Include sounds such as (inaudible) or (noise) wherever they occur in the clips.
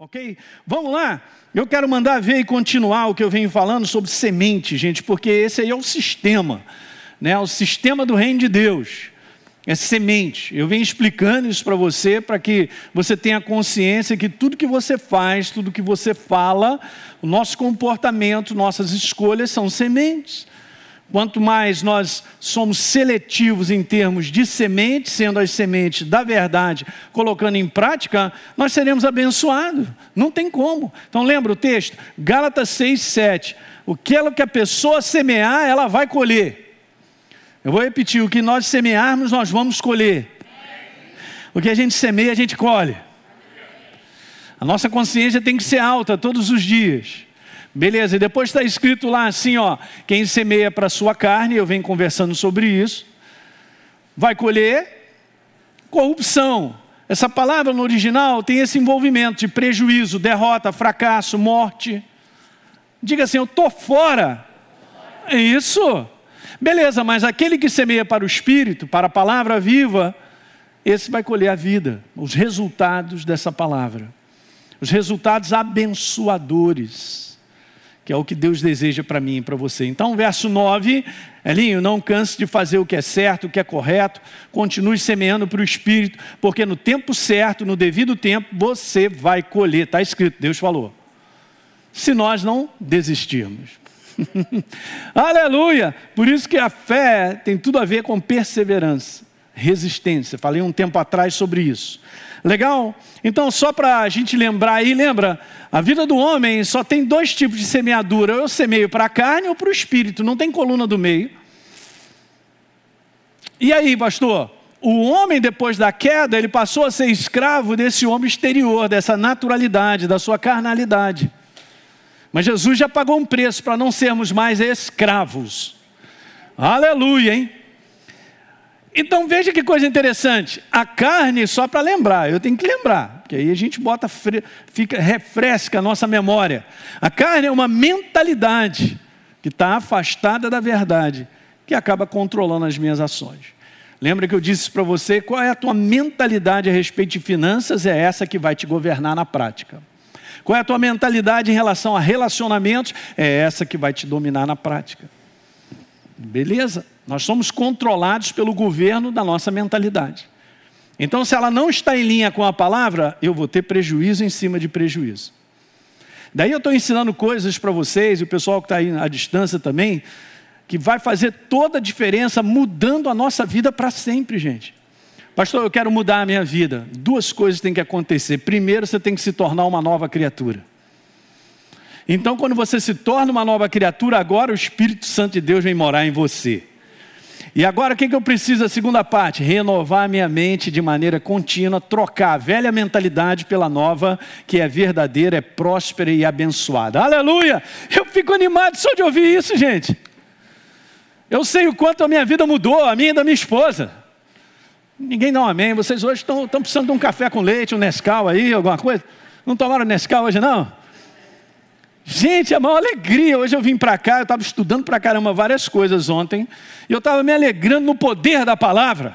Ok? Vamos lá? Eu quero mandar ver e continuar o que eu venho falando sobre semente, gente, porque esse aí é o sistema, né? O sistema do reino de Deus. É semente. Eu venho explicando isso para você, para que você tenha consciência que tudo que você faz, tudo que você fala, o nosso comportamento, nossas escolhas são sementes. Quanto mais nós somos seletivos em termos de sementes, sendo as sementes da verdade, colocando em prática, nós seremos abençoados. Não tem como. Então lembra o texto? Gálatas 6, 7. O que a pessoa semear, ela vai colher. Eu vou repetir: o que nós semearmos, nós vamos colher. O que a gente semeia, a gente colhe. A nossa consciência tem que ser alta todos os dias. Beleza, e depois está escrito lá assim: ó, quem semeia para a sua carne, eu venho conversando sobre isso, vai colher corrupção. Essa palavra no original tem esse envolvimento de prejuízo, derrota, fracasso, morte. Diga assim: eu estou fora. É isso. Beleza, mas aquele que semeia para o espírito, para a palavra viva, esse vai colher a vida, os resultados dessa palavra, os resultados abençoadores que é o que Deus deseja para mim e para você. Então, verso 9, Elinho, não canse de fazer o que é certo, o que é correto, continue semeando para o Espírito, porque no tempo certo, no devido tempo, você vai colher. Está escrito, Deus falou. Se nós não desistirmos. (laughs) Aleluia! Por isso que a fé tem tudo a ver com perseverança, resistência. Falei um tempo atrás sobre isso. Legal? Então, só para a gente lembrar aí, lembra? A vida do homem só tem dois tipos de semeadura: eu semeio para a carne ou para o espírito, não tem coluna do meio. E aí, pastor? O homem, depois da queda, ele passou a ser escravo desse homem exterior, dessa naturalidade, da sua carnalidade. Mas Jesus já pagou um preço para não sermos mais escravos. Aleluia, hein? Então veja que coisa interessante. A carne, só para lembrar, eu tenho que lembrar, porque aí a gente bota, fica, refresca a nossa memória. A carne é uma mentalidade que está afastada da verdade, que acaba controlando as minhas ações. Lembra que eu disse para você qual é a tua mentalidade a respeito de finanças? É essa que vai te governar na prática. Qual é a tua mentalidade em relação a relacionamentos? É essa que vai te dominar na prática. Beleza? Nós somos controlados pelo governo da nossa mentalidade. Então, se ela não está em linha com a palavra, eu vou ter prejuízo em cima de prejuízo. Daí eu estou ensinando coisas para vocês, e o pessoal que está aí à distância também, que vai fazer toda a diferença mudando a nossa vida para sempre, gente. Pastor, eu quero mudar a minha vida. Duas coisas têm que acontecer. Primeiro, você tem que se tornar uma nova criatura. Então, quando você se torna uma nova criatura, agora o Espírito Santo de Deus vem morar em você. E agora o que, que eu preciso, a segunda parte? Renovar a minha mente de maneira contínua, trocar a velha mentalidade pela nova, que é verdadeira, é próspera e abençoada. Aleluia! Eu fico animado só de ouvir isso, gente. Eu sei o quanto a minha vida mudou, a minha e da minha esposa. Ninguém dá um amém. Vocês hoje estão precisando de um café com leite, um Nescau aí, alguma coisa? Não tomaram Nescau hoje, não? Gente, a maior alegria. Hoje eu vim para cá, eu estava estudando para caramba várias coisas ontem, e eu estava me alegrando no poder da palavra.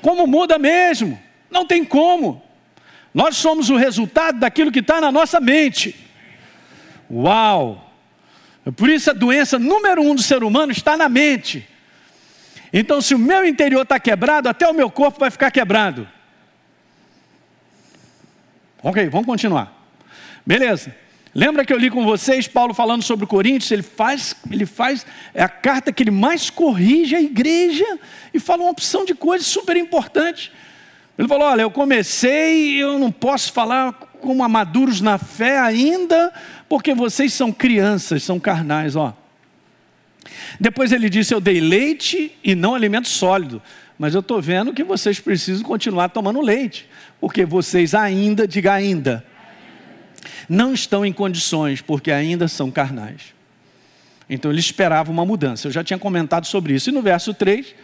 Como muda mesmo, não tem como. Nós somos o resultado daquilo que está na nossa mente. Uau! Por isso a doença número um do ser humano está na mente. Então, se o meu interior está quebrado, até o meu corpo vai ficar quebrado. Ok, vamos continuar. Beleza. Lembra que eu li com vocês Paulo falando sobre o Coríntios? Ele faz, ele faz é a carta que ele mais corrige a igreja e fala uma opção de coisas super importantes. Ele falou: Olha, eu comecei, eu não posso falar como amaduros na fé ainda, porque vocês são crianças, são carnais, ó. Depois ele disse: Eu dei leite e não alimento sólido, mas eu estou vendo que vocês precisam continuar tomando leite, porque vocês ainda, diga ainda, não estão em condições, porque ainda são carnais. Então ele esperava uma mudança. Eu já tinha comentado sobre isso. E no verso 3,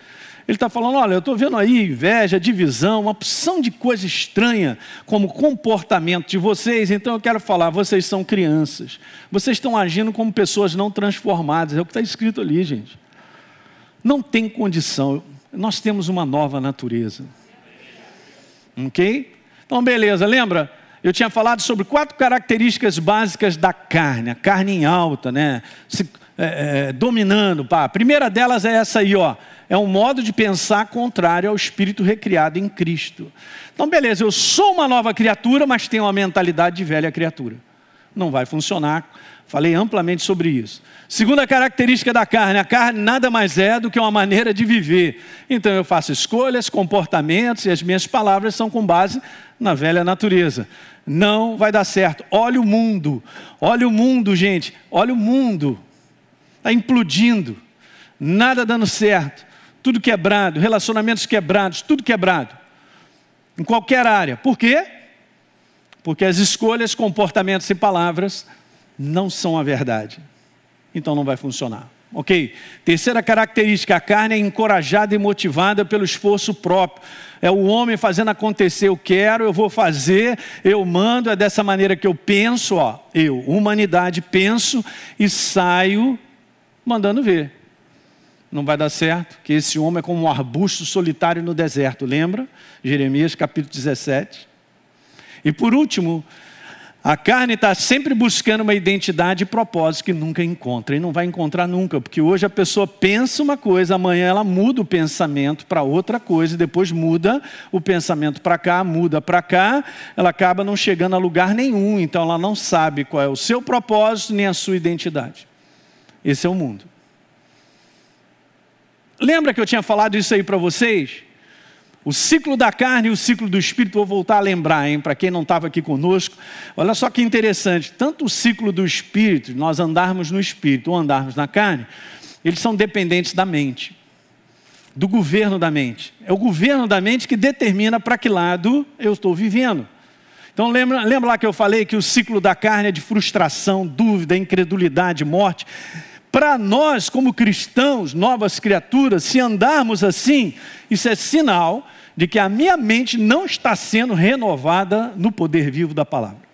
ele está falando: olha, eu estou vendo aí inveja, divisão, uma opção de coisa estranha como comportamento de vocês. Então eu quero falar: vocês são crianças. Vocês estão agindo como pessoas não transformadas. É o que está escrito ali, gente. Não tem condição. Nós temos uma nova natureza. Ok? Então, beleza, lembra? Eu tinha falado sobre quatro características básicas da carne, a carne em alta, né? Se, é, é, dominando. Pá. A primeira delas é essa aí, ó. É um modo de pensar contrário ao espírito recriado em Cristo. Então, beleza, eu sou uma nova criatura, mas tenho uma mentalidade de velha criatura. Não vai funcionar. Falei amplamente sobre isso. Segunda característica da carne: a carne nada mais é do que uma maneira de viver. Então eu faço escolhas, comportamentos e as minhas palavras são com base na velha natureza não vai dar certo. Olha o mundo, olha o mundo, gente, olha o mundo. Está implodindo, nada dando certo, tudo quebrado, relacionamentos quebrados, tudo quebrado. Em qualquer área. Por quê? Porque as escolhas, comportamentos e palavras não são a verdade. Então não vai funcionar. Ok? Terceira característica: a carne é encorajada e motivada pelo esforço próprio. É o homem fazendo acontecer, eu quero, eu vou fazer, eu mando, é dessa maneira que eu penso, ó, eu, humanidade, penso e saio mandando ver. Não vai dar certo, que esse homem é como um arbusto solitário no deserto, lembra? Jeremias capítulo 17. E por último, a carne está sempre buscando uma identidade e propósito que nunca encontra, e não vai encontrar nunca, porque hoje a pessoa pensa uma coisa, amanhã ela muda o pensamento para outra coisa, e depois muda o pensamento para cá, muda para cá, ela acaba não chegando a lugar nenhum, então ela não sabe qual é o seu propósito nem a sua identidade. Esse é o mundo. Lembra que eu tinha falado isso aí para vocês? O ciclo da carne e o ciclo do espírito, vou voltar a lembrar, hein, para quem não estava aqui conosco. Olha só que interessante, tanto o ciclo do espírito, nós andarmos no espírito ou andarmos na carne, eles são dependentes da mente, do governo da mente. É o governo da mente que determina para que lado eu estou vivendo. Então lembra, lembra lá que eu falei que o ciclo da carne é de frustração, dúvida, incredulidade, morte. Para nós, como cristãos, novas criaturas, se andarmos assim, isso é sinal de que a minha mente não está sendo renovada no poder vivo da palavra.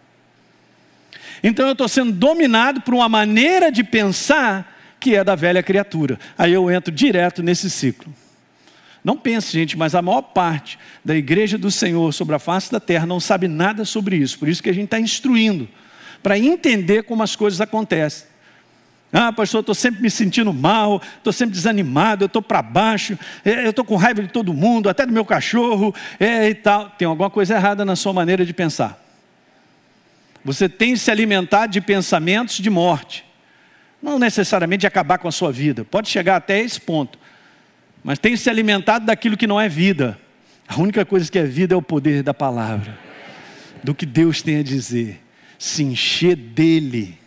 Então eu estou sendo dominado por uma maneira de pensar que é da velha criatura. Aí eu entro direto nesse ciclo. Não pense, gente, mas a maior parte da igreja do Senhor sobre a face da terra não sabe nada sobre isso. Por isso que a gente está instruindo, para entender como as coisas acontecem. Ah, pastor, estou sempre me sentindo mal, estou sempre desanimado, eu estou para baixo, é, eu estou com raiva de todo mundo, até do meu cachorro é, e tal. Tem alguma coisa errada na sua maneira de pensar. Você tem se alimentado de pensamentos de morte, não necessariamente de acabar com a sua vida, pode chegar até esse ponto, mas tem se alimentado daquilo que não é vida. A única coisa que é vida é o poder da palavra, do que Deus tem a dizer, se encher dele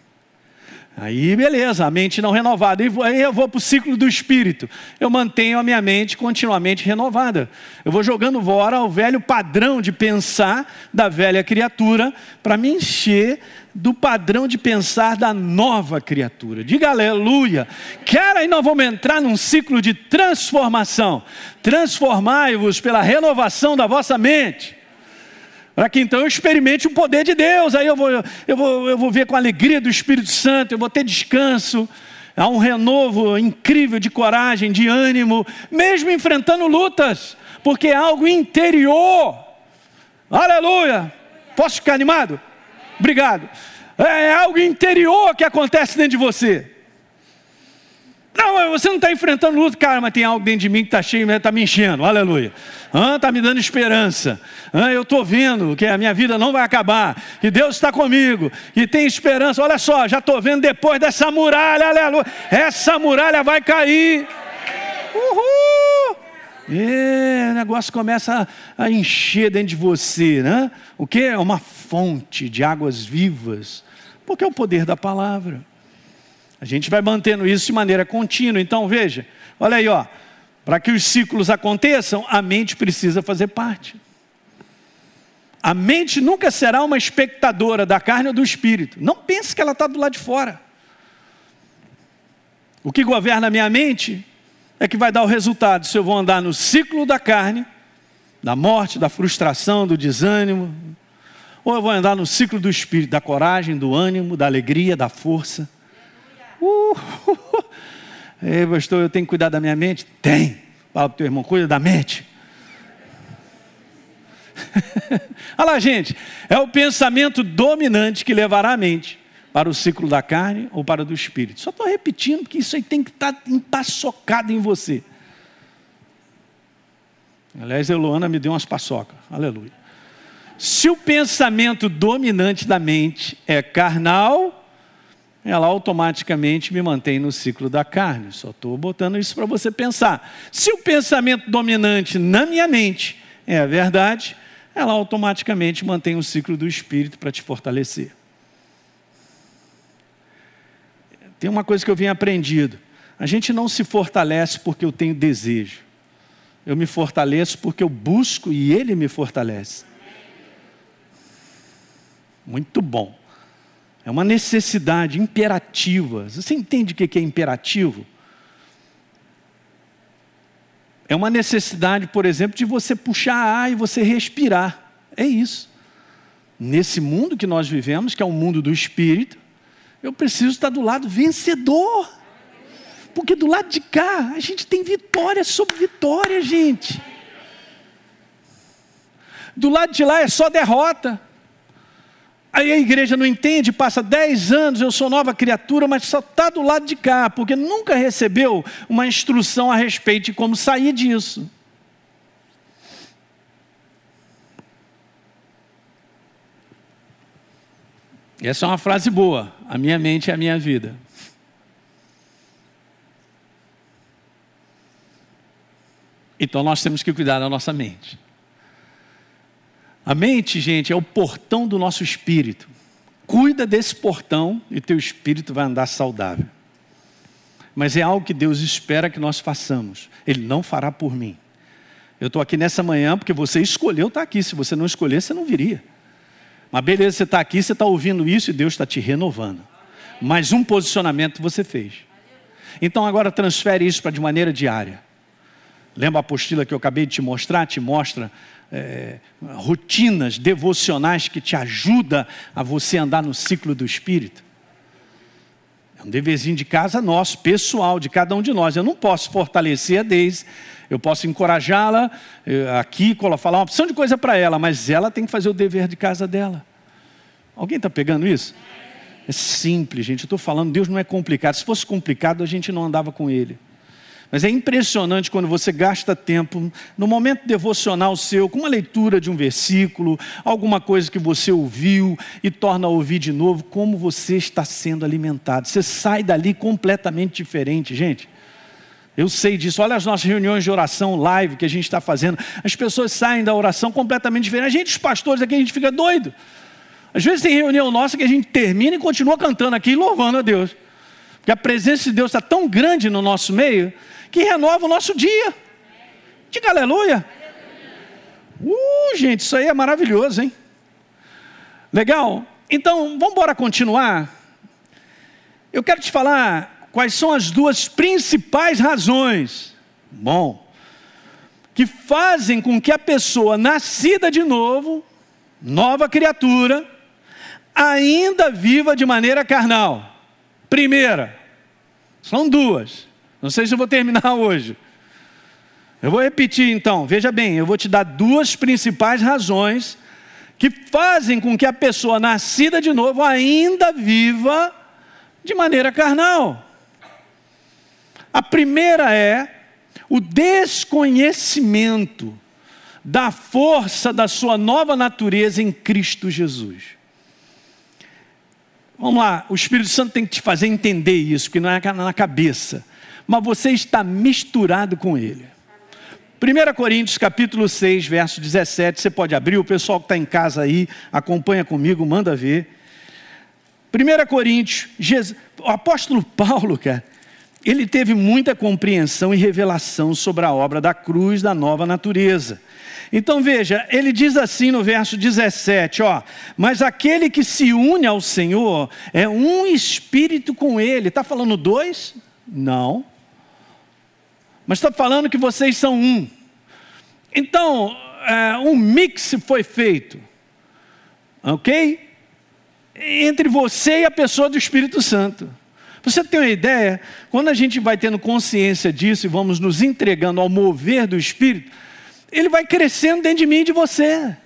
Aí, beleza, a mente não renovada. E aí eu vou para o ciclo do espírito. Eu mantenho a minha mente continuamente renovada. Eu vou jogando fora o velho padrão de pensar da velha criatura para me encher do padrão de pensar da nova criatura. Diga aleluia. Quer aí nós vamos entrar num ciclo de transformação. Transformai-vos pela renovação da vossa mente para que então eu experimente o poder de Deus, aí eu vou, eu, vou, eu vou ver com a alegria do Espírito Santo, eu vou ter descanso, há um renovo incrível de coragem, de ânimo, mesmo enfrentando lutas, porque é algo interior. Aleluia! Posso ficar animado? Obrigado. É algo interior que acontece dentro de você. Não, você não está enfrentando luta, cara, mas tem algo dentro de mim que está cheio, está me enchendo, aleluia. Está me dando esperança. Ah, eu estou vendo que a minha vida não vai acabar, que Deus está comigo, que tem esperança. Olha só, já estou vendo depois dessa muralha, aleluia. Essa muralha vai cair. Uhul! E o negócio começa a encher dentro de você, né? O que é uma fonte de águas vivas, porque é o poder da palavra. A gente vai mantendo isso de maneira contínua. Então, veja, olha aí, ó. Para que os ciclos aconteçam, a mente precisa fazer parte. A mente nunca será uma espectadora da carne ou do espírito. Não pense que ela está do lado de fora. O que governa a minha mente é que vai dar o resultado se eu vou andar no ciclo da carne, da morte, da frustração, do desânimo, ou eu vou andar no ciclo do espírito, da coragem, do ânimo, da alegria, da força. Uh, (laughs) Ei, pastor, eu tenho que cuidar da minha mente? Tem. Fala para o teu irmão, cuida da mente. (laughs) Olha lá, gente, é o pensamento dominante que levará a mente para o ciclo da carne ou para o do espírito. Só estou repetindo porque isso aí tem que estar tá empaçocado em você. Aliás, a Luana me deu umas paçocas. Aleluia. Se o pensamento dominante da mente é carnal, ela automaticamente me mantém no ciclo da carne. Só estou botando isso para você pensar. Se o pensamento dominante na minha mente é a verdade, ela automaticamente mantém o ciclo do espírito para te fortalecer. Tem uma coisa que eu venho aprendido: a gente não se fortalece porque eu tenho desejo, eu me fortaleço porque eu busco e ele me fortalece. Muito bom. É uma necessidade imperativa. Você entende o que é imperativo? É uma necessidade, por exemplo, de você puxar ar e você respirar. É isso. Nesse mundo que nós vivemos, que é o um mundo do espírito, eu preciso estar do lado vencedor. Porque do lado de cá, a gente tem vitória sobre vitória, gente. Do lado de lá é só derrota. Aí a igreja não entende, passa 10 anos, eu sou nova criatura, mas só está do lado de cá, porque nunca recebeu uma instrução a respeito de como sair disso. Essa é uma frase boa. A minha mente é a minha vida. Então nós temos que cuidar da nossa mente. A mente, gente, é o portão do nosso espírito. Cuida desse portão e teu espírito vai andar saudável. Mas é algo que Deus espera que nós façamos. Ele não fará por mim. Eu estou aqui nessa manhã porque você escolheu estar aqui. Se você não escolher, você não viria. Mas beleza, você está aqui, você está ouvindo isso e Deus está te renovando. Mais um posicionamento você fez. Então agora transfere isso para de maneira diária. Lembra a apostila que eu acabei de te mostrar? Te mostra é, rotinas devocionais que te ajudam a você andar no ciclo do Espírito. É um deverzinho de casa nosso, pessoal, de cada um de nós. Eu não posso fortalecer a Deise, eu posso encorajá-la aqui, falar uma opção de coisa para ela, mas ela tem que fazer o dever de casa dela. Alguém está pegando isso? É simples, gente. Eu estou falando, Deus não é complicado. Se fosse complicado, a gente não andava com Ele. Mas é impressionante quando você gasta tempo no momento devocional seu, com uma leitura de um versículo, alguma coisa que você ouviu e torna a ouvir de novo, como você está sendo alimentado. Você sai dali completamente diferente, gente. Eu sei disso. Olha as nossas reuniões de oração live que a gente está fazendo. As pessoas saem da oração completamente diferente. A gente, os pastores aqui, a gente fica doido. Às vezes tem reunião nossa que a gente termina e continua cantando aqui, louvando a Deus. Porque a presença de Deus está tão grande no nosso meio que renova o nosso dia. Diga aleluia. Uh, gente, isso aí é maravilhoso, hein? Legal? Então, vamos embora continuar. Eu quero te falar quais são as duas principais razões, bom, que fazem com que a pessoa nascida de novo, nova criatura, ainda viva de maneira carnal. Primeira, são duas. Não sei se eu vou terminar (laughs) hoje. Eu vou repetir então, veja bem, eu vou te dar duas principais razões que fazem com que a pessoa nascida de novo ainda viva de maneira carnal. A primeira é o desconhecimento da força da sua nova natureza em Cristo Jesus. Vamos lá, o Espírito Santo tem que te fazer entender isso, porque não é na cabeça mas você está misturado com ele. 1 Coríntios capítulo 6, verso 17, você pode abrir, o pessoal que está em casa aí, acompanha comigo, manda ver. 1 Coríntios, Jesus, o apóstolo (laughs) Paulo, cara, ele teve muita compreensão e revelação sobre a obra da cruz da nova natureza. Então veja, ele diz assim no verso 17, ó, mas aquele que se une ao Senhor é um espírito com ele. Está falando dois? Não mas está falando que vocês são um. Então, é, um mix foi feito, ok? Entre você e a pessoa do Espírito Santo. Você tem uma ideia? Quando a gente vai tendo consciência disso e vamos nos entregando ao mover do Espírito, ele vai crescendo dentro de mim e de você.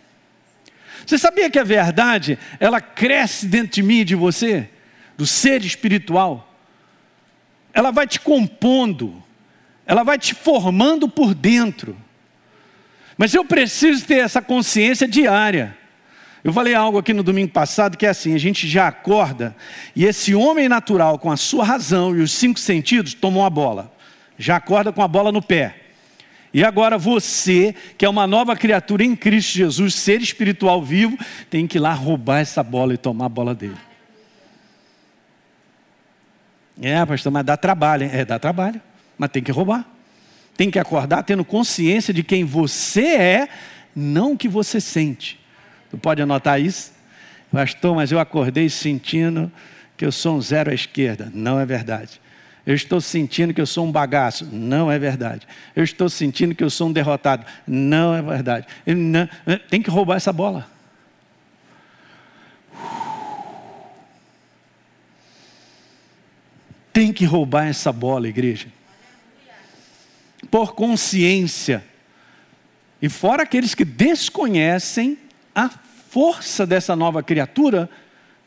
Você sabia que a verdade, ela cresce dentro de mim e de você, do ser espiritual? Ela vai te compondo, ela vai te formando por dentro. Mas eu preciso ter essa consciência diária. Eu falei algo aqui no domingo passado que é assim: a gente já acorda e esse homem natural, com a sua razão e os cinco sentidos, tomou a bola. Já acorda com a bola no pé. E agora você, que é uma nova criatura em Cristo Jesus, ser espiritual vivo, tem que ir lá roubar essa bola e tomar a bola dele. É, pastor, mas dá trabalho, hein? É, dá trabalho, mas tem que roubar. Tem que acordar tendo consciência de quem você é, não o que você sente. Tu pode anotar isso? Pastor, mas eu acordei sentindo que eu sou um zero à esquerda. Não é verdade. Eu estou sentindo que eu sou um bagaço. Não é verdade. Eu estou sentindo que eu sou um derrotado. Não é verdade. Não, tem que roubar essa bola. Tem que roubar essa bola, igreja. Por consciência. E fora aqueles que desconhecem a força dessa nova criatura,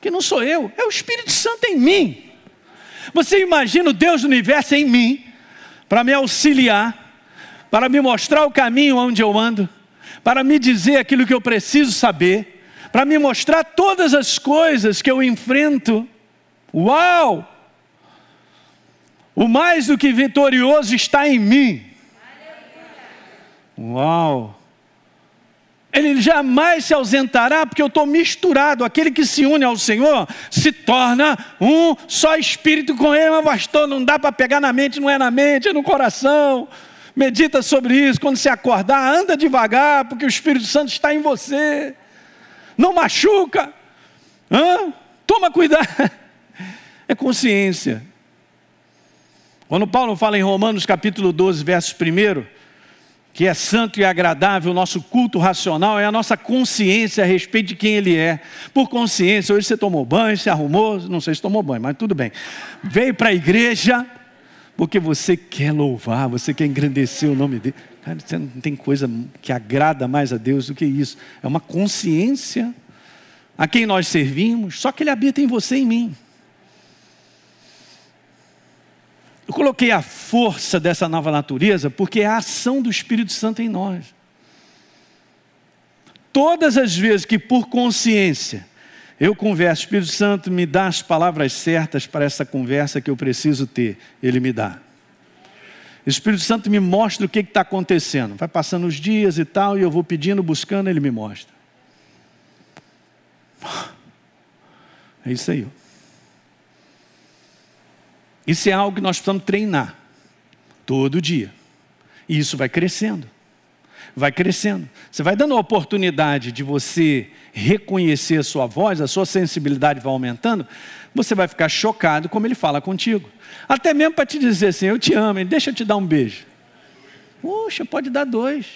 que não sou eu, é o Espírito Santo em mim. Você imagina o Deus do universo em mim, para me auxiliar, para me mostrar o caminho onde eu ando, para me dizer aquilo que eu preciso saber, para me mostrar todas as coisas que eu enfrento. Uau! O mais do que vitorioso está em mim. Uau! Ele jamais se ausentará, porque eu estou misturado. Aquele que se une ao Senhor se torna um só espírito com Ele. Mas, pastor, não dá para pegar na mente, não é na mente, é no coração. Medita sobre isso. Quando se acordar, anda devagar, porque o Espírito Santo está em você. Não machuca. Hã? Toma cuidado. (laughs) É consciência. Quando Paulo fala em Romanos capítulo 12, verso 1 que é santo e agradável, o nosso culto racional é a nossa consciência a respeito de quem Ele é. Por consciência, hoje você tomou banho, se arrumou, não sei se tomou banho, mas tudo bem. Veio para a igreja porque você quer louvar, você quer engrandecer o nome dele. Cara, não tem coisa que agrada mais a Deus do que isso. É uma consciência a quem nós servimos, só que Ele habita em você e em mim. Eu coloquei a força dessa nova natureza porque é a ação do Espírito Santo em nós. Todas as vezes que por consciência eu converso, Espírito Santo me dá as palavras certas para essa conversa que eu preciso ter, ele me dá. Espírito Santo me mostra o que está acontecendo. Vai passando os dias e tal, e eu vou pedindo, buscando, ele me mostra. É isso aí. Isso é algo que nós precisamos treinar todo dia. E isso vai crescendo. Vai crescendo. Você vai dando a oportunidade de você reconhecer a sua voz, a sua sensibilidade vai aumentando, você vai ficar chocado como ele fala contigo. Até mesmo para te dizer assim: Eu te amo, deixa eu te dar um beijo. Puxa, pode dar dois.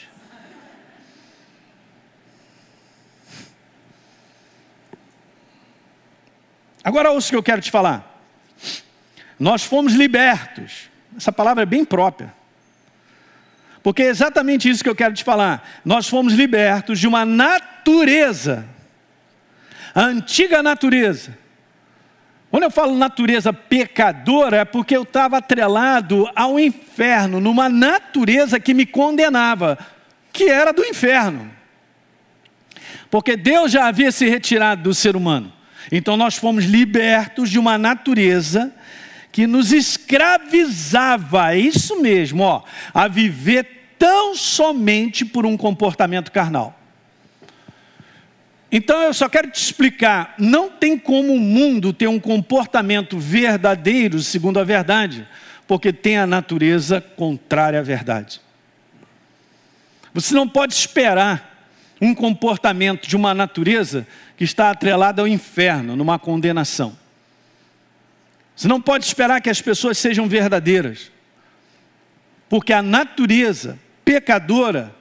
Agora ouça o que eu quero te falar. Nós fomos libertos. Essa palavra é bem própria. Porque é exatamente isso que eu quero te falar. Nós fomos libertos de uma natureza, a antiga natureza. Quando eu falo natureza pecadora, é porque eu estava atrelado ao inferno, numa natureza que me condenava, que era do inferno. Porque Deus já havia se retirado do ser humano. Então nós fomos libertos de uma natureza que nos escravizava, é isso mesmo, ó, a viver tão somente por um comportamento carnal. Então eu só quero te explicar: não tem como o mundo ter um comportamento verdadeiro segundo a verdade, porque tem a natureza contrária à verdade. Você não pode esperar um comportamento de uma natureza que está atrelada ao inferno, numa condenação. Você não pode esperar que as pessoas sejam verdadeiras, porque a natureza pecadora,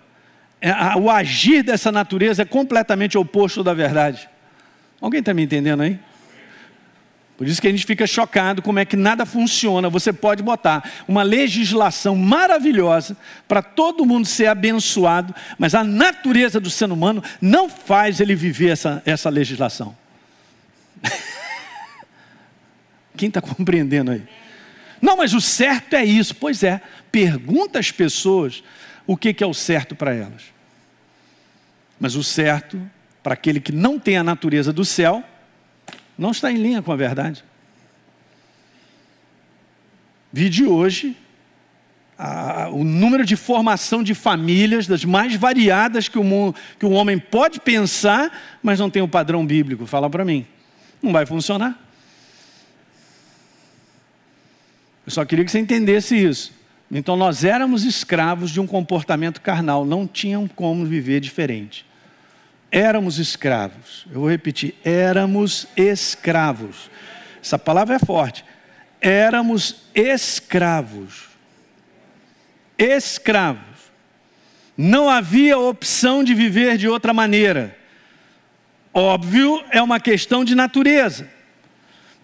é, o agir dessa natureza é completamente oposto da verdade. Alguém está me entendendo aí? Por isso que a gente fica chocado como é que nada funciona. Você pode botar uma legislação maravilhosa para todo mundo ser abençoado, mas a natureza do ser humano não faz ele viver essa, essa legislação. (laughs) Quem está (laughs) compreendendo aí? Não, mas o certo é isso. Pois é, pergunta às pessoas o que, que é o certo para elas. Mas o certo, para aquele que não tem a natureza do céu, não está em linha com a verdade. Vide hoje a, o número de formação de famílias das mais variadas que o, mundo, que o homem pode pensar, mas não tem o padrão bíblico. Fala para mim. Não vai funcionar. Eu só queria que você entendesse isso. Então nós éramos escravos de um comportamento carnal, não tinham como viver diferente éramos escravos. Eu vou repetir: éramos escravos. Essa palavra é forte. Éramos escravos. Escravos. Não havia opção de viver de outra maneira. Óbvio, é uma questão de natureza.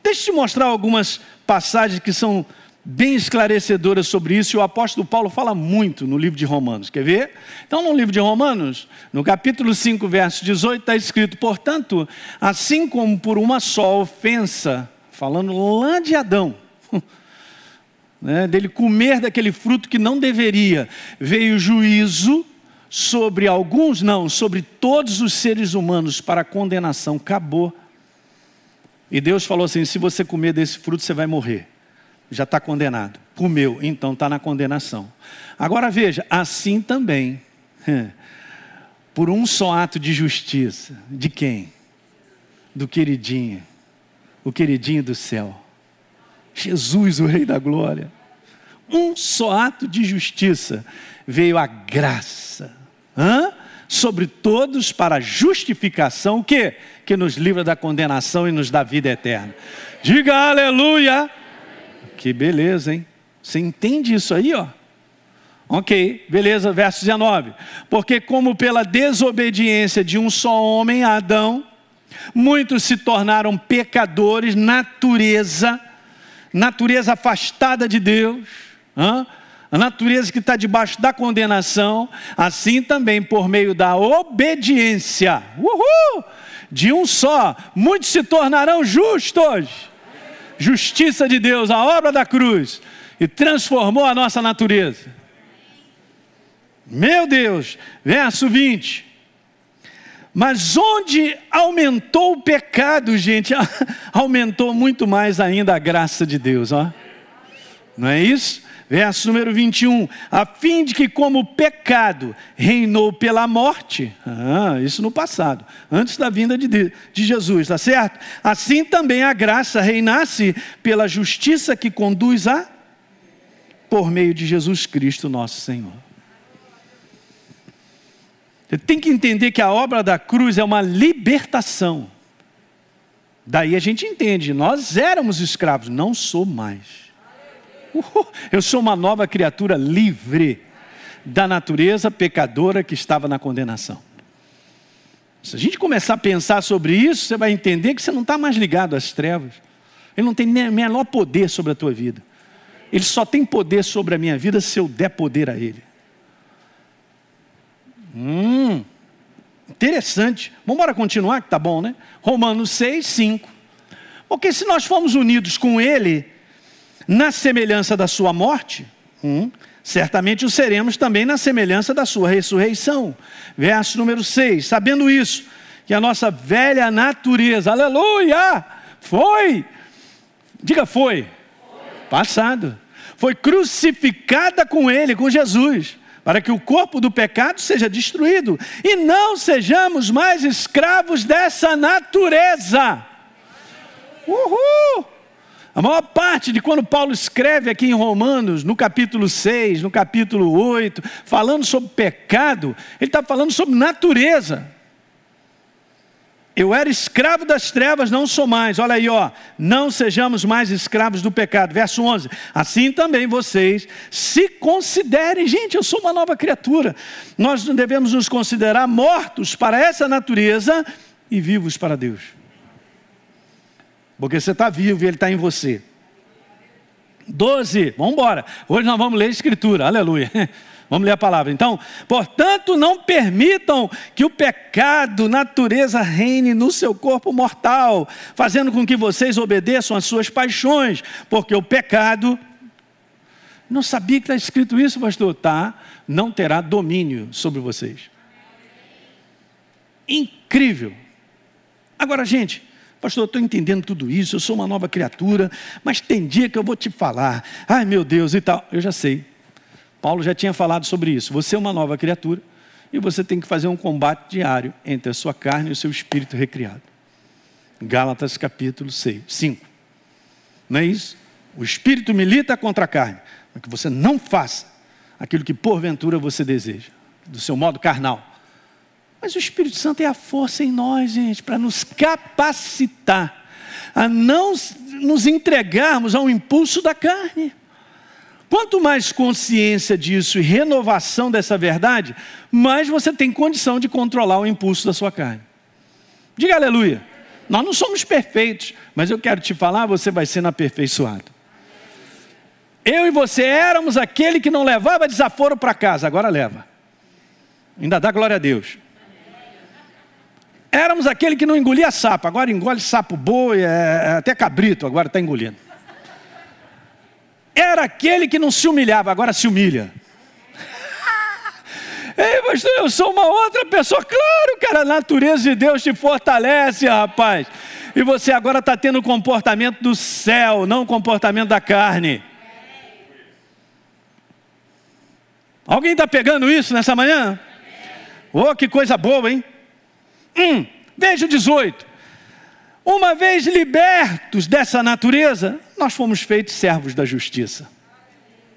Deixa eu te mostrar algumas passagens que são bem esclarecedoras sobre isso, e o apóstolo Paulo fala muito no livro de Romanos. Quer ver? Então, no livro de Romanos, no capítulo 5, verso 18, está escrito: Portanto, assim como por uma só ofensa, falando lá de Adão, (laughs) né, dele comer daquele fruto que não deveria, veio juízo sobre alguns, não, sobre todos os seres humanos para condenação. Acabou. E Deus falou assim: se você comer desse fruto, você vai morrer já está condenado. Comeu, então está na condenação. Agora veja, assim também, (laughs) por um só ato de justiça, de quem? Do queridinho, o queridinho do céu. Jesus, o Rei da Glória. Um só ato de justiça veio a graça. Hã? sobre todos para justificação, o que? Que nos livra da condenação e nos dá vida eterna. Diga aleluia. Que beleza, hein? Você entende isso aí, ó? Ok, beleza, verso 19. Porque, como pela desobediência de um só homem, Adão, muitos se tornaram pecadores, natureza, natureza afastada de Deus, hein? a natureza que está debaixo da condenação, assim também por meio da obediência, uhul, de um só, muitos se tornarão justos justiça de Deus, a obra da cruz, e transformou a nossa natureza. Meu Deus, verso 20. Mas onde aumentou o pecado, gente, (laughs) aumentou muito mais ainda a graça de Deus, ó. Não é isso? Verso número 21, a fim de que como o pecado reinou pela morte, ah, isso no passado, antes da vinda de, de Jesus, tá certo? Assim também a graça reinasse pela justiça que conduz a por meio de Jesus Cristo, nosso Senhor. Você tem que entender que a obra da cruz é uma libertação. Daí a gente entende, nós éramos escravos, não sou mais. Eu sou uma nova criatura livre da natureza pecadora que estava na condenação. Se a gente começar a pensar sobre isso, você vai entender que você não está mais ligado às trevas. Ele não tem nem o menor poder sobre a tua vida. Ele só tem poder sobre a minha vida se eu der poder a Ele. Hum, interessante. Vamos embora continuar, que tá bom, né? Romanos 6, 5. Porque se nós formos unidos com Ele, na semelhança da sua morte, hum, certamente o seremos também na semelhança da sua ressurreição. Verso número 6: Sabendo isso, que a nossa velha natureza, aleluia, foi, diga foi, passado, foi crucificada com Ele, com Jesus, para que o corpo do pecado seja destruído e não sejamos mais escravos dessa natureza. Uhul! A maior parte de quando Paulo escreve aqui em Romanos, no capítulo 6, no capítulo 8, falando sobre pecado, ele está falando sobre natureza. Eu era escravo das trevas, não sou mais. Olha aí, ó. Não sejamos mais escravos do pecado. Verso 11. Assim também vocês se considerem. Gente, eu sou uma nova criatura. Nós devemos nos considerar mortos para essa natureza e vivos para Deus. Porque você está vivo e ele está em você. 12, vamos embora. Hoje nós vamos ler a Escritura, aleluia. (laughs) Vamos ler a palavra. Então, portanto, não permitam que o pecado, natureza, reine no seu corpo mortal, fazendo com que vocês obedeçam às suas paixões, porque o pecado. Não sabia que está escrito isso, pastor? Tá, não terá domínio sobre vocês. Incrível. Agora, gente, pastor, eu estou entendendo tudo isso, eu sou uma nova criatura, mas tem dia que eu vou te falar, ai meu Deus e tal. Eu já sei, Paulo já tinha falado sobre isso. Você é uma nova criatura e você tem que fazer um combate diário entre a sua carne e o seu espírito recriado. Gálatas capítulo 6, 5. Não é isso? O espírito milita contra a carne, para que você não faça aquilo que porventura você deseja, do seu modo carnal. Mas o Espírito Santo é a força em nós, gente, para nos capacitar a não nos entregarmos ao impulso da carne. Quanto mais consciência disso e renovação dessa verdade, mais você tem condição de controlar o impulso da sua carne. Diga aleluia. Nós não somos perfeitos, mas eu quero te falar, você vai sendo aperfeiçoado. Eu e você éramos aquele que não levava desaforo para casa, agora leva. Ainda dá glória a Deus. Éramos aquele que não engolia sapo, agora engole sapo boi, é, é até cabrito, agora está engolindo. Era aquele que não se humilhava, agora se humilha. (laughs) Ei, pastor, eu sou uma outra pessoa. Claro, cara, a natureza de Deus te fortalece, rapaz. E você agora está tendo o comportamento do céu, não o comportamento da carne. Alguém está pegando isso nessa manhã? Oh, que coisa boa, hein? Hum, veja o 18. Uma vez libertos dessa natureza, nós fomos feitos servos da justiça.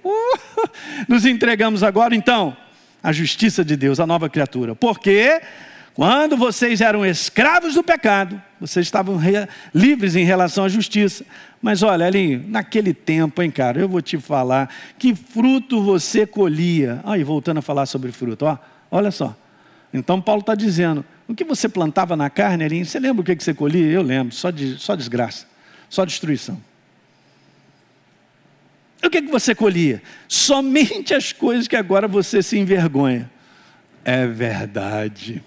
Uh, (laughs) nos entregamos agora, então, à justiça de Deus, à nova criatura. Porque quando vocês eram escravos do pecado, vocês estavam livres em relação à justiça. Mas olha, ali, naquele tempo, hein, cara, eu vou te falar que fruto você colhia. Aí, voltando a falar sobre fruto, ó, olha só. Então, Paulo está dizendo: o que você plantava na carne, ali, você lembra o que você colhia? Eu lembro, só, de, só desgraça, só destruição. O que, que você colhia? Somente as coisas que agora você se envergonha. É verdade.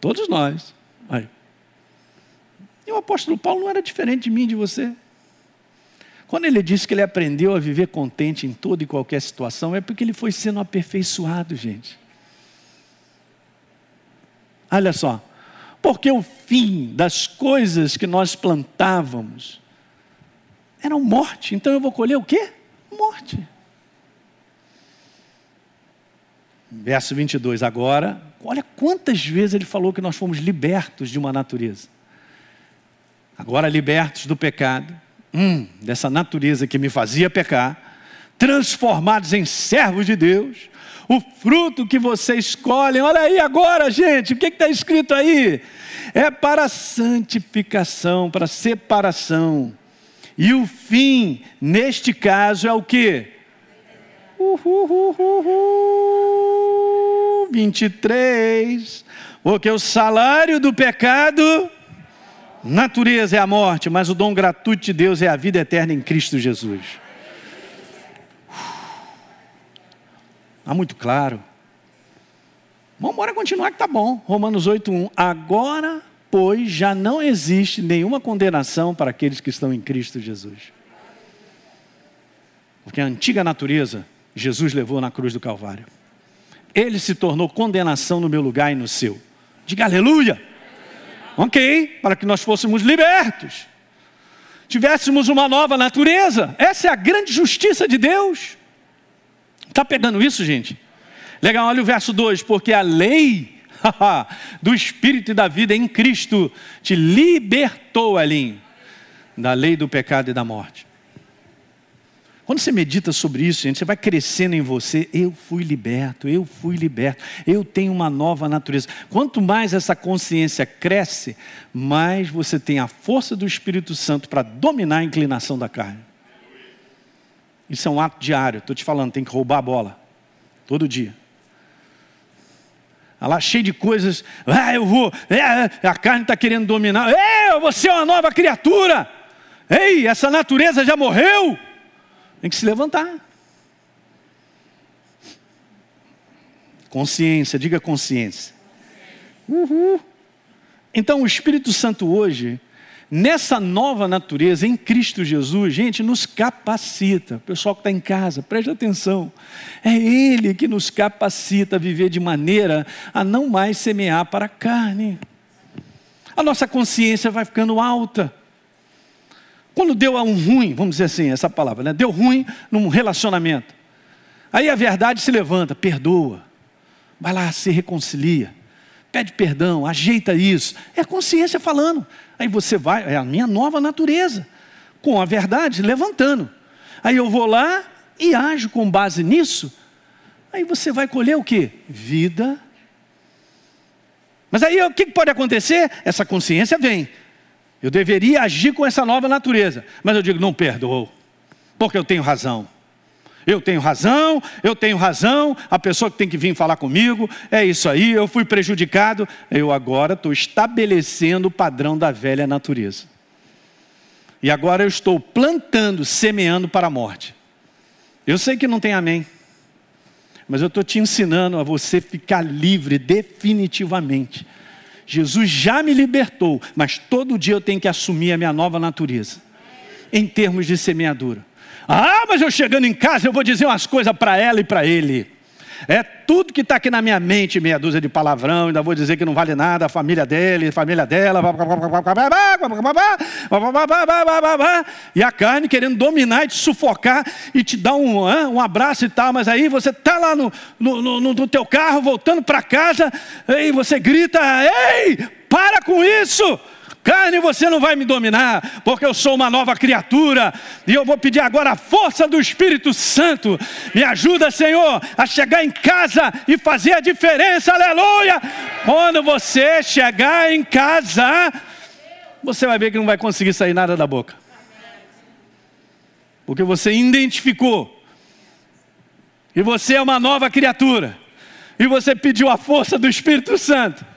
Todos nós. Aí. E o apóstolo Paulo não era diferente de mim de você. Quando ele disse que ele aprendeu a viver contente em toda e qualquer situação, é porque ele foi sendo aperfeiçoado, gente. Olha só, porque o fim das coisas que nós plantávamos era morte, então eu vou colher o quê? Morte. Verso 22, agora, olha quantas vezes ele falou que nós fomos libertos de uma natureza. Agora libertos do pecado, hum, dessa natureza que me fazia pecar, transformados em servos de Deus, o fruto que vocês escolhem, olha aí agora, gente, o que está escrito aí? É para santificação, para separação. E o fim, neste caso, é o que? Uhul, 23. Porque o salário do pecado, natureza é a morte, mas o dom gratuito de Deus é a vida eterna em Cristo Jesus. Está muito claro. Vamos continuar que está bom. Romanos 8.1. Agora, pois, já não existe nenhuma condenação para aqueles que estão em Cristo Jesus. Porque a antiga natureza, Jesus levou na cruz do Calvário. Ele se tornou condenação no meu lugar e no seu. Diga aleluia. Ok, para que nós fôssemos libertos. Tivéssemos uma nova natureza. Essa é a grande justiça de Deus. Está pegando isso, gente? Legal, olha o verso 2: porque a lei (laughs) do Espírito e da vida em Cristo te libertou, Elim, da lei do pecado e da morte. Quando você medita sobre isso, gente, você vai crescendo em você. Eu fui liberto, eu fui liberto, eu tenho uma nova natureza. Quanto mais essa consciência cresce, mais você tem a força do Espírito Santo para dominar a inclinação da carne. Isso é um ato diário. Estou te falando, tem que roubar a bola. Todo dia. Está lá cheio de coisas. Ah, eu vou. É, a carne está querendo dominar. É, você é uma nova criatura. Ei, essa natureza já morreu. Tem que se levantar. Consciência, diga consciência. Uhul. Então o Espírito Santo hoje nessa nova natureza em Cristo Jesus, gente, nos capacita. O pessoal que está em casa, preste atenção. É Ele que nos capacita a viver de maneira a não mais semear para a carne. A nossa consciência vai ficando alta. Quando deu um ruim, vamos dizer assim, essa palavra, né? deu ruim num relacionamento. Aí a verdade se levanta, perdoa. Vai lá, se reconcilia. Pede perdão, ajeita isso. É a consciência falando. Aí você vai, é a minha nova natureza, com a verdade levantando. Aí eu vou lá e ajo com base nisso. Aí você vai colher o que? Vida. Mas aí o que pode acontecer? Essa consciência vem. Eu deveria agir com essa nova natureza. Mas eu digo, não perdoo, porque eu tenho razão. Eu tenho razão, eu tenho razão, a pessoa que tem que vir falar comigo, é isso aí, eu fui prejudicado, eu agora estou estabelecendo o padrão da velha natureza. E agora eu estou plantando, semeando para a morte. Eu sei que não tem amém, mas eu estou te ensinando a você ficar livre definitivamente. Jesus já me libertou, mas todo dia eu tenho que assumir a minha nova natureza, em termos de semeadura. Ah, mas eu chegando em casa eu vou dizer umas coisas para ela e para ele. É tudo que está aqui na minha mente, meia dúzia de palavrão, ainda vou dizer que não vale nada, a família dele, a família dela, e a carne querendo dominar e te sufocar e te dar um, um abraço e tal, mas aí você está lá no, no, no, no teu carro, voltando para casa, e você grita, ei, para com isso! Carne você não vai me dominar, porque eu sou uma nova criatura, e eu vou pedir agora a força do Espírito Santo. Me ajuda, Senhor, a chegar em casa e fazer a diferença, aleluia. Quando você chegar em casa, você vai ver que não vai conseguir sair nada da boca, porque você identificou, e você é uma nova criatura, e você pediu a força do Espírito Santo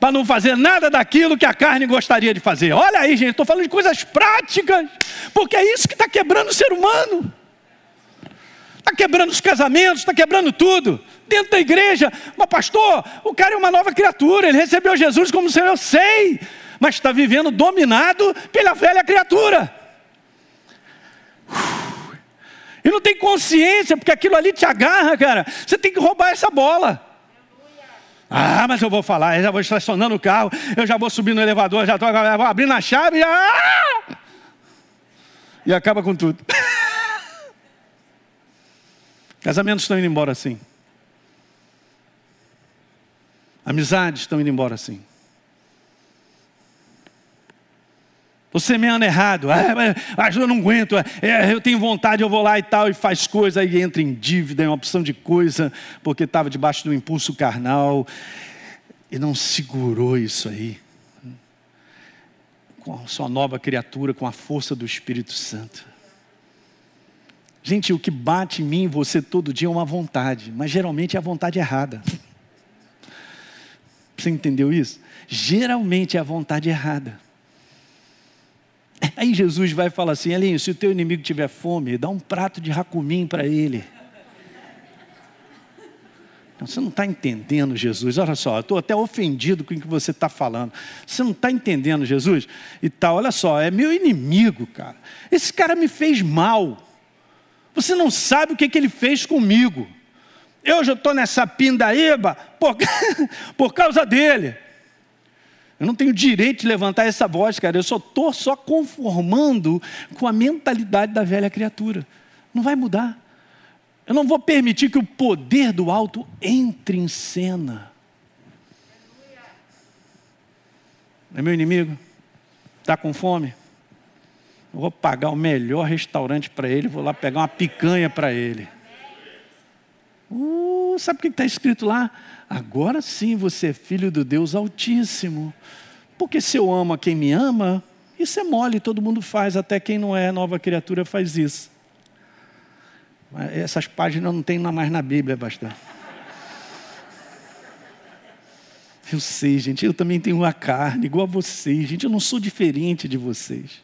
para não fazer nada daquilo que a carne gostaria de fazer. Olha aí, gente, estou falando de coisas práticas, porque é isso que está quebrando o ser humano. Está quebrando os casamentos, está quebrando tudo. Dentro da igreja, mas pastor, o cara é uma nova criatura, ele recebeu Jesus como Senhor, eu sei, mas está vivendo dominado pela velha criatura. E não tem consciência, porque aquilo ali te agarra, cara. Você tem que roubar essa bola. Ah, mas eu vou falar, eu já vou estacionando o carro, eu já vou subir no elevador, já estou abrindo a chave e, ah! e acaba com tudo. (laughs) Casamentos estão indo embora assim. Amizades estão indo embora assim. Me anda errado, ah, eu não aguento, é, eu tenho vontade, eu vou lá e tal, e faz coisa, aí entra em dívida, é uma opção de coisa, porque estava debaixo do impulso carnal, e não segurou isso aí. Com a sua nova criatura, com a força do Espírito Santo. Gente, o que bate em mim e você todo dia é uma vontade, mas geralmente é a vontade errada. Você entendeu isso? Geralmente é a vontade errada. Aí Jesus vai falar assim: Elinho, se o teu inimigo tiver fome, dá um prato de racumim para ele. Você não está entendendo, Jesus. Olha só, eu estou até ofendido com o que você está falando. Você não está entendendo, Jesus? E tal, olha só, é meu inimigo, cara. Esse cara me fez mal. Você não sabe o que, que ele fez comigo. Eu já estou nessa pindaíba por, (laughs) por causa dele. Eu não tenho direito de levantar essa voz, cara. Eu só estou só conformando com a mentalidade da velha criatura. Não vai mudar. Eu não vou permitir que o poder do alto entre em cena. É meu inimigo? Está com fome? Eu vou pagar o melhor restaurante para ele, vou lá pegar uma picanha para ele. Uh, sabe o que está escrito lá? Agora sim você é filho do Deus Altíssimo. Porque se eu amo a quem me ama, isso é mole, todo mundo faz, até quem não é nova criatura faz isso. Essas páginas não tem mais na Bíblia, pastor. (laughs) Eu sei, gente, eu também tenho uma carne igual a vocês, gente, eu não sou diferente de vocês.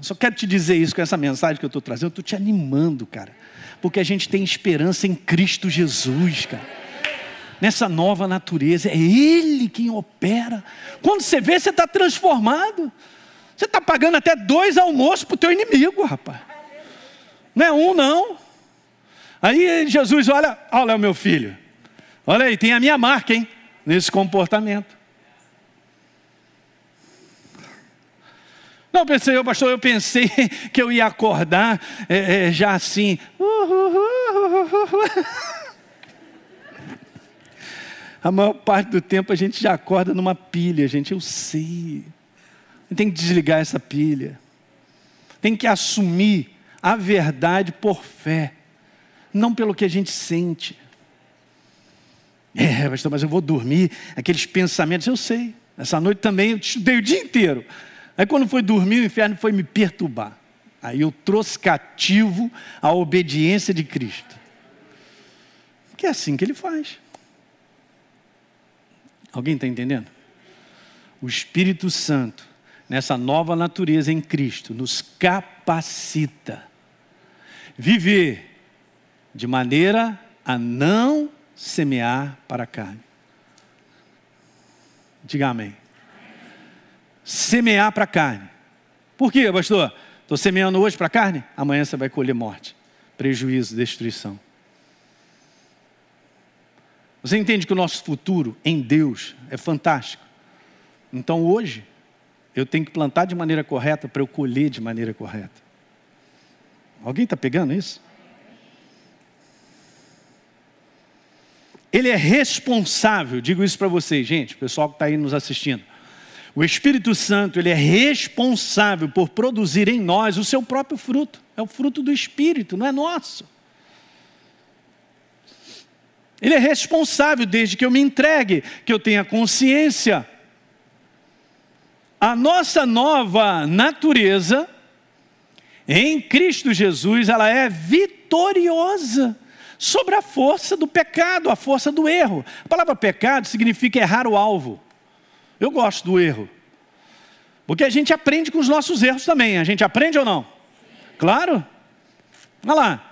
Só quero te dizer isso com essa mensagem que eu estou trazendo, eu estou te animando, cara, porque a gente tem esperança em Cristo Jesus, cara. Nessa nova natureza, é Ele quem opera. Quando você vê, você está transformado. Você está pagando até dois almoços para o teu inimigo, rapaz. Não é um, não. Aí Jesus olha, olha o meu filho. Olha aí, tem a minha marca, hein? Nesse comportamento. Não, pensei, pastor, eu pensei (laughs) que eu ia acordar é, é, já assim. (laughs) A maior parte do tempo a gente já acorda numa pilha, gente, eu sei. Tem que desligar essa pilha. Tem que assumir a verdade por fé, não pelo que a gente sente. É, pastor, mas eu vou dormir, aqueles pensamentos, eu sei. Essa noite também eu estudei o dia inteiro. Aí quando foi dormir, o inferno foi me perturbar. Aí eu trouxe cativo a obediência de Cristo. Que é assim que ele faz. Alguém está entendendo? O Espírito Santo nessa nova natureza em Cristo, nos capacita viver de maneira a não semear para a carne. Diga amém. Semear para a carne. Por quê, pastor? Estou semeando hoje para a carne? Amanhã você vai colher morte, prejuízo, destruição. Você entende que o nosso futuro em Deus é fantástico. Então hoje, eu tenho que plantar de maneira correta para eu colher de maneira correta. Alguém está pegando isso? Ele é responsável, digo isso para vocês, gente, pessoal que está aí nos assistindo. O Espírito Santo, ele é responsável por produzir em nós o seu próprio fruto. É o fruto do Espírito, não é nosso. Ele é responsável desde que eu me entregue, que eu tenha consciência a nossa nova natureza em Cristo Jesus, ela é vitoriosa sobre a força do pecado, a força do erro. A palavra pecado significa errar o alvo. Eu gosto do erro. Porque a gente aprende com os nossos erros também. A gente aprende ou não? Claro. Olha lá.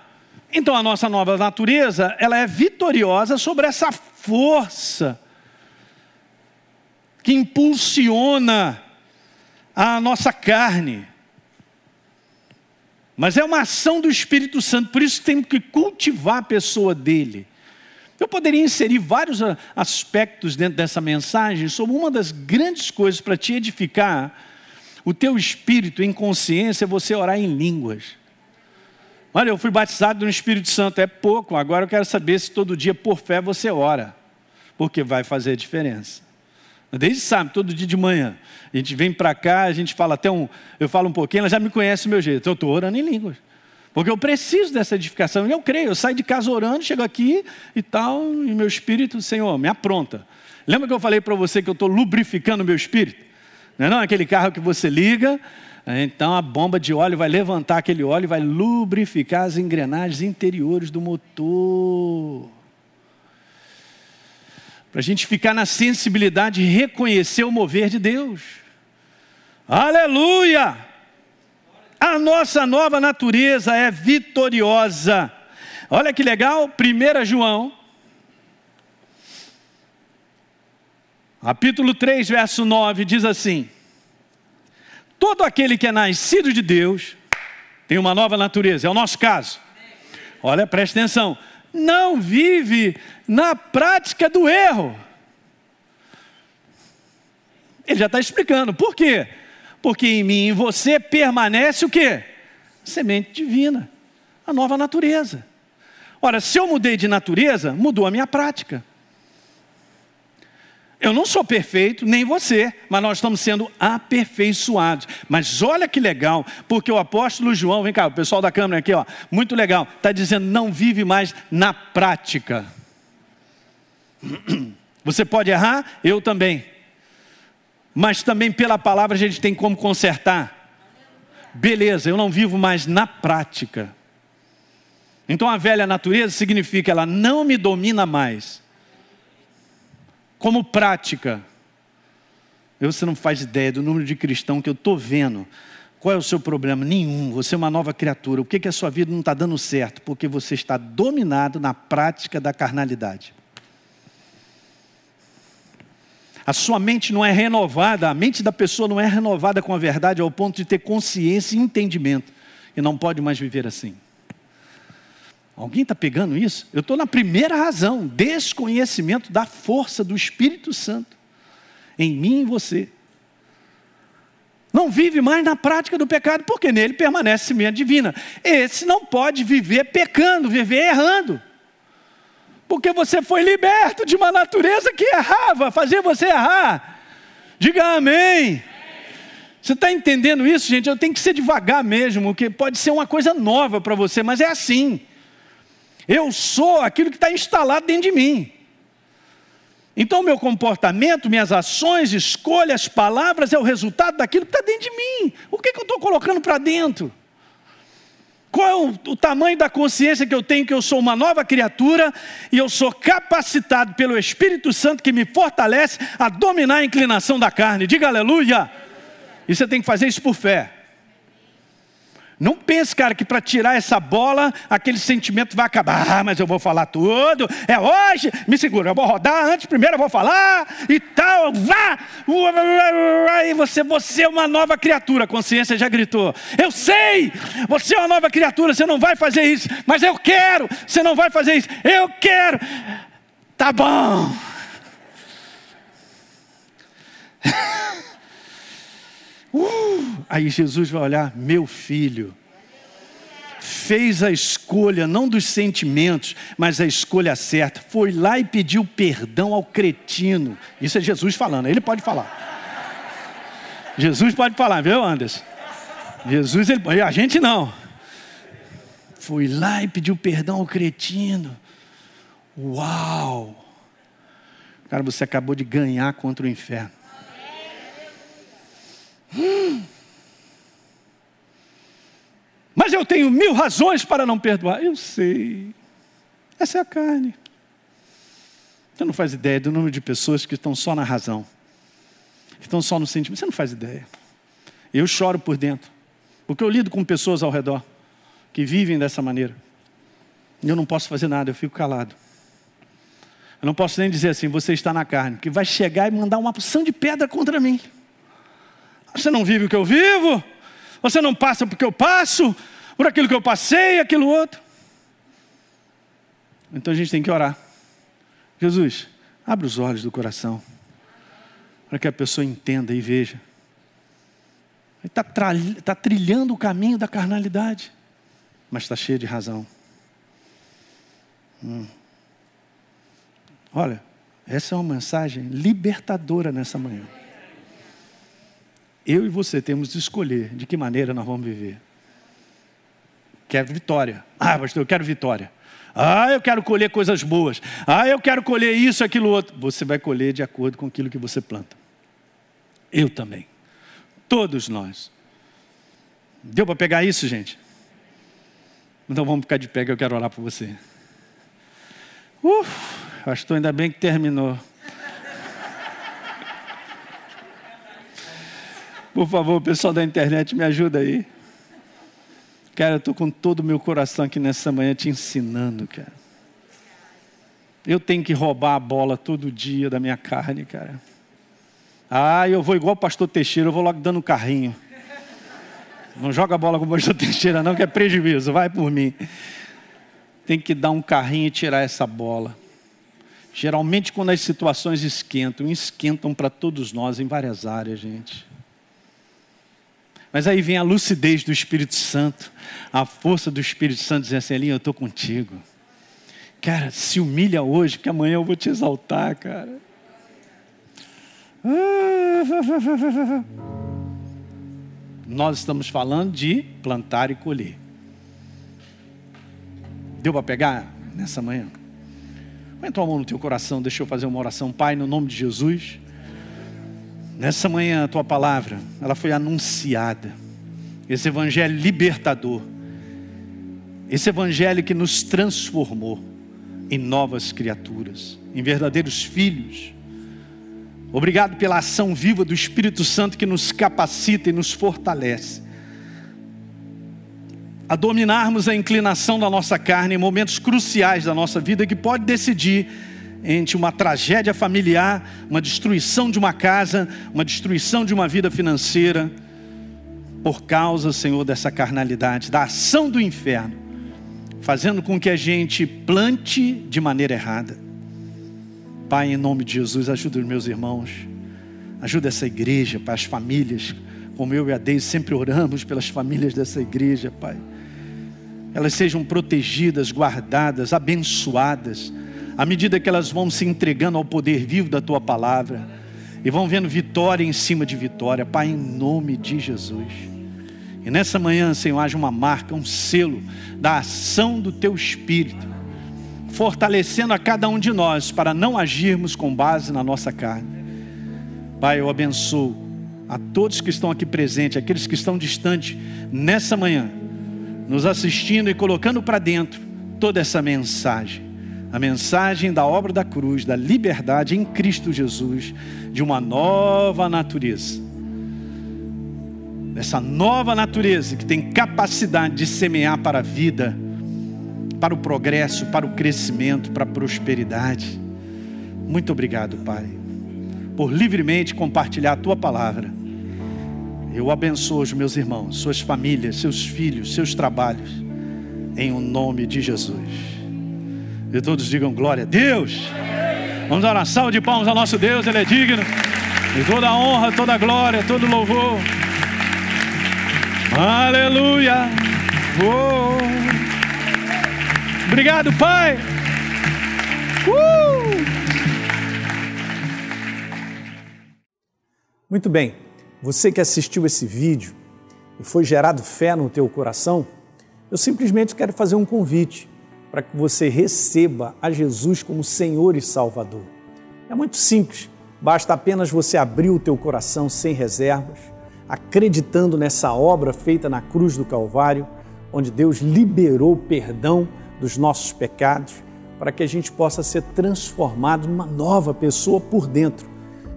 Então a nossa nova natureza, ela é vitoriosa sobre essa força que impulsiona a nossa carne. Mas é uma ação do Espírito Santo, por isso temos que cultivar a pessoa dele. Eu poderia inserir vários aspectos dentro dessa mensagem sobre uma das grandes coisas para te edificar o teu espírito em consciência é você orar em línguas. Olha, eu fui batizado no Espírito Santo, é pouco, agora eu quero saber se todo dia por fé você ora, porque vai fazer diferença. Desde sábado, todo dia de manhã. A gente vem para cá, a gente fala até um. Eu falo um pouquinho, ela já me conhece o meu jeito. Eu estou orando em línguas. Porque eu preciso dessa edificação. E eu creio, eu saio de casa orando, chego aqui e tal, e meu espírito, Senhor, me apronta. Lembra que eu falei para você que eu estou lubrificando o meu espírito? Não é não? Aquele carro que você liga, então a bomba de óleo vai levantar aquele óleo e vai lubrificar as engrenagens interiores do motor para a gente ficar na sensibilidade e reconhecer o mover de Deus. Aleluia! A nossa nova natureza é vitoriosa. Olha que legal, 1 João, capítulo 3, verso 9, diz assim: Todo aquele que é nascido de Deus tem uma nova natureza, é o nosso caso. Olha, presta atenção não vive na prática do erro. Ele já está explicando. Por quê? Porque em mim e em você permanece o quê? Semente divina, a nova natureza. Ora, se eu mudei de natureza, mudou a minha prática. Eu não sou perfeito, nem você, mas nós estamos sendo aperfeiçoados. Mas olha que legal, porque o apóstolo João, vem cá, o pessoal da câmera aqui, ó, muito legal, está dizendo: não vive mais na prática. (clears throat) Você pode errar, eu também. Mas também pela palavra a gente tem como consertar. Beleza, eu não vivo mais na prática. Então a velha natureza significa ela não me domina mais como prática. Você não faz ideia do número de cristãos que eu estou vendo. Qual é o seu problema? Nenhum. Você é uma nova criatura. O que, que a sua vida não está dando certo? Porque você está dominado na prática da carnalidade. A sua mente não é renovada, a mente da pessoa não é renovada com a verdade ao ponto de ter consciência e entendimento. E não pode mais viver assim. Alguém está pegando isso? Eu estou na primeira razão: desconhecimento da força do Espírito Santo em mim e você. Não vive mais na prática do pecado, porque nele permanece semente divina. Esse não pode viver pecando, viver errando. Porque você foi liberto de uma natureza que errava, fazia você errar. Diga amém. Você está entendendo isso, gente? Eu tenho que ser devagar mesmo, porque pode ser uma coisa nova para você, mas é assim. Eu sou aquilo que está instalado dentro de mim. Então, meu comportamento, minhas ações, escolhas, palavras é o resultado daquilo que está dentro de mim. O que, que eu estou colocando para dentro? Qual é o, o, tamanho da consciência que eu tenho que eu sou uma nova criatura e eu sou capacitado pelo Espírito Santo que me fortalece a dominar a inclinação da carne? Diga aleluia! E você tem que fazer isso por fé. Não pense, cara, que para tirar essa bola, aquele sentimento vai acabar. Ah, mas eu vou falar tudo. É hoje. Me segura, eu vou rodar antes, primeiro eu vou falar e tal. Vá! E você, você é uma nova criatura. A consciência já gritou. Eu sei, você é uma nova criatura, você não vai fazer isso. Mas eu quero, você não vai fazer isso. Eu quero. Tá bom. (laughs) Uh, aí Jesus vai olhar, meu filho, fez a escolha não dos sentimentos, mas a escolha certa. Foi lá e pediu perdão ao cretino. Isso é Jesus falando, ele pode falar. Jesus pode falar, viu, Anderson? Jesus, ele, a gente não. Foi lá e pediu perdão ao cretino. Uau! Cara, você acabou de ganhar contra o inferno. Hum. Mas eu tenho mil razões para não perdoar. Eu sei. Essa é a carne. Você não faz ideia do número de pessoas que estão só na razão, que estão só no sentimento. Você não faz ideia. Eu choro por dentro, porque eu lido com pessoas ao redor que vivem dessa maneira. Eu não posso fazer nada, eu fico calado. Eu não posso nem dizer assim, você está na carne, que vai chegar e mandar uma porção de pedra contra mim. Você não vive o que eu vivo, você não passa porque eu passo, por aquilo que eu passei, aquilo outro. Então a gente tem que orar. Jesus, abre os olhos do coração, para que a pessoa entenda e veja. Ele está tá trilhando o caminho da carnalidade, mas está cheio de razão. Hum. Olha, essa é uma mensagem libertadora nessa manhã eu e você temos de escolher de que maneira nós vamos viver. Quero vitória. Ah, pastor, eu quero vitória. Ah, eu quero colher coisas boas. Ah, eu quero colher isso, aquilo outro. Você vai colher de acordo com aquilo que você planta. Eu também. Todos nós. Deu para pegar isso, gente? Então vamos ficar de pé que eu quero orar por você. Uf, pastor, ainda bem que terminou. Por favor, pessoal da internet, me ajuda aí. Cara, eu estou com todo o meu coração aqui nessa manhã te ensinando, cara. Eu tenho que roubar a bola todo dia da minha carne, cara. Ah, eu vou igual o pastor Teixeira, eu vou logo dando carrinho. Não joga a bola com o pastor Teixeira, não, que é prejuízo, vai por mim. Tem que dar um carrinho e tirar essa bola. Geralmente, quando as situações esquentam, esquentam para todos nós em várias áreas, gente. Mas aí vem a lucidez do Espírito Santo, a força do Espírito Santo dizendo assim: Elinho, eu estou contigo. Cara, se humilha hoje, porque amanhã eu vou te exaltar, cara. (laughs) Nós estamos falando de plantar e colher. Deu para pegar nessa manhã? Põe tua mão no teu coração, deixa eu fazer uma oração. Pai, no nome de Jesus. Nessa manhã a tua palavra, ela foi anunciada. Esse evangelho libertador. Esse evangelho que nos transformou em novas criaturas, em verdadeiros filhos. Obrigado pela ação viva do Espírito Santo que nos capacita e nos fortalece a dominarmos a inclinação da nossa carne em momentos cruciais da nossa vida que pode decidir entre uma tragédia familiar, uma destruição de uma casa, uma destruição de uma vida financeira, por causa, Senhor, dessa carnalidade, da ação do inferno, fazendo com que a gente plante de maneira errada. Pai, em nome de Jesus, ajuda os meus irmãos, ajuda essa igreja, Pai, as famílias, como eu e a Deise sempre oramos pelas famílias dessa igreja, Pai. Elas sejam protegidas, guardadas, abençoadas, à medida que elas vão se entregando ao poder vivo da Tua palavra e vão vendo vitória em cima de vitória, Pai, em nome de Jesus. E nessa manhã, Senhor, haja uma marca, um selo da ação do Teu Espírito fortalecendo a cada um de nós para não agirmos com base na nossa carne. Pai, eu abençoo a todos que estão aqui presentes, aqueles que estão distantes nessa manhã, nos assistindo e colocando para dentro toda essa mensagem. A mensagem da obra da cruz, da liberdade em Cristo Jesus, de uma nova natureza. Essa nova natureza que tem capacidade de semear para a vida para o progresso, para o crescimento, para a prosperidade. Muito obrigado, Pai, por livremente compartilhar a tua palavra. Eu abençoo os meus irmãos, suas famílias, seus filhos, seus trabalhos, em o nome de Jesus. E todos digam glória a Deus. Vamos dar uma salva de palmas ao nosso Deus, Ele é digno. E toda a honra, toda a glória, todo louvor. Aleluia. Oh. Obrigado, Pai. Uh! Muito bem. Você que assistiu esse vídeo e foi gerado fé no teu coração, eu simplesmente quero fazer um convite para que você receba a Jesus como Senhor e Salvador. É muito simples, basta apenas você abrir o teu coração sem reservas, acreditando nessa obra feita na cruz do Calvário, onde Deus liberou perdão dos nossos pecados, para que a gente possa ser transformado numa nova pessoa por dentro.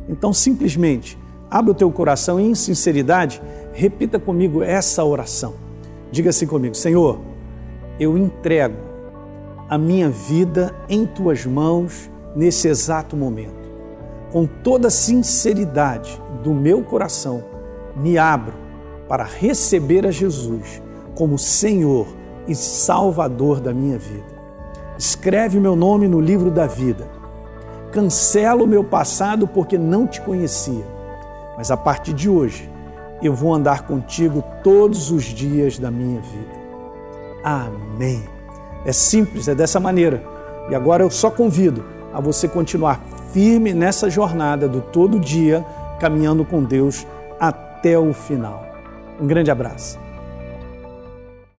Então, simplesmente, abre o teu coração e, em sinceridade, repita comigo essa oração. Diga assim comigo: Senhor, eu entrego a minha vida em tuas mãos nesse exato momento. Com toda a sinceridade do meu coração, me abro para receber a Jesus como Senhor e Salvador da minha vida. Escreve meu nome no livro da vida. Cancela o meu passado porque não te conhecia, mas a partir de hoje eu vou andar contigo todos os dias da minha vida. Amém. É simples, é dessa maneira. E agora eu só convido a você continuar firme nessa jornada do todo dia, caminhando com Deus até o final. Um grande abraço.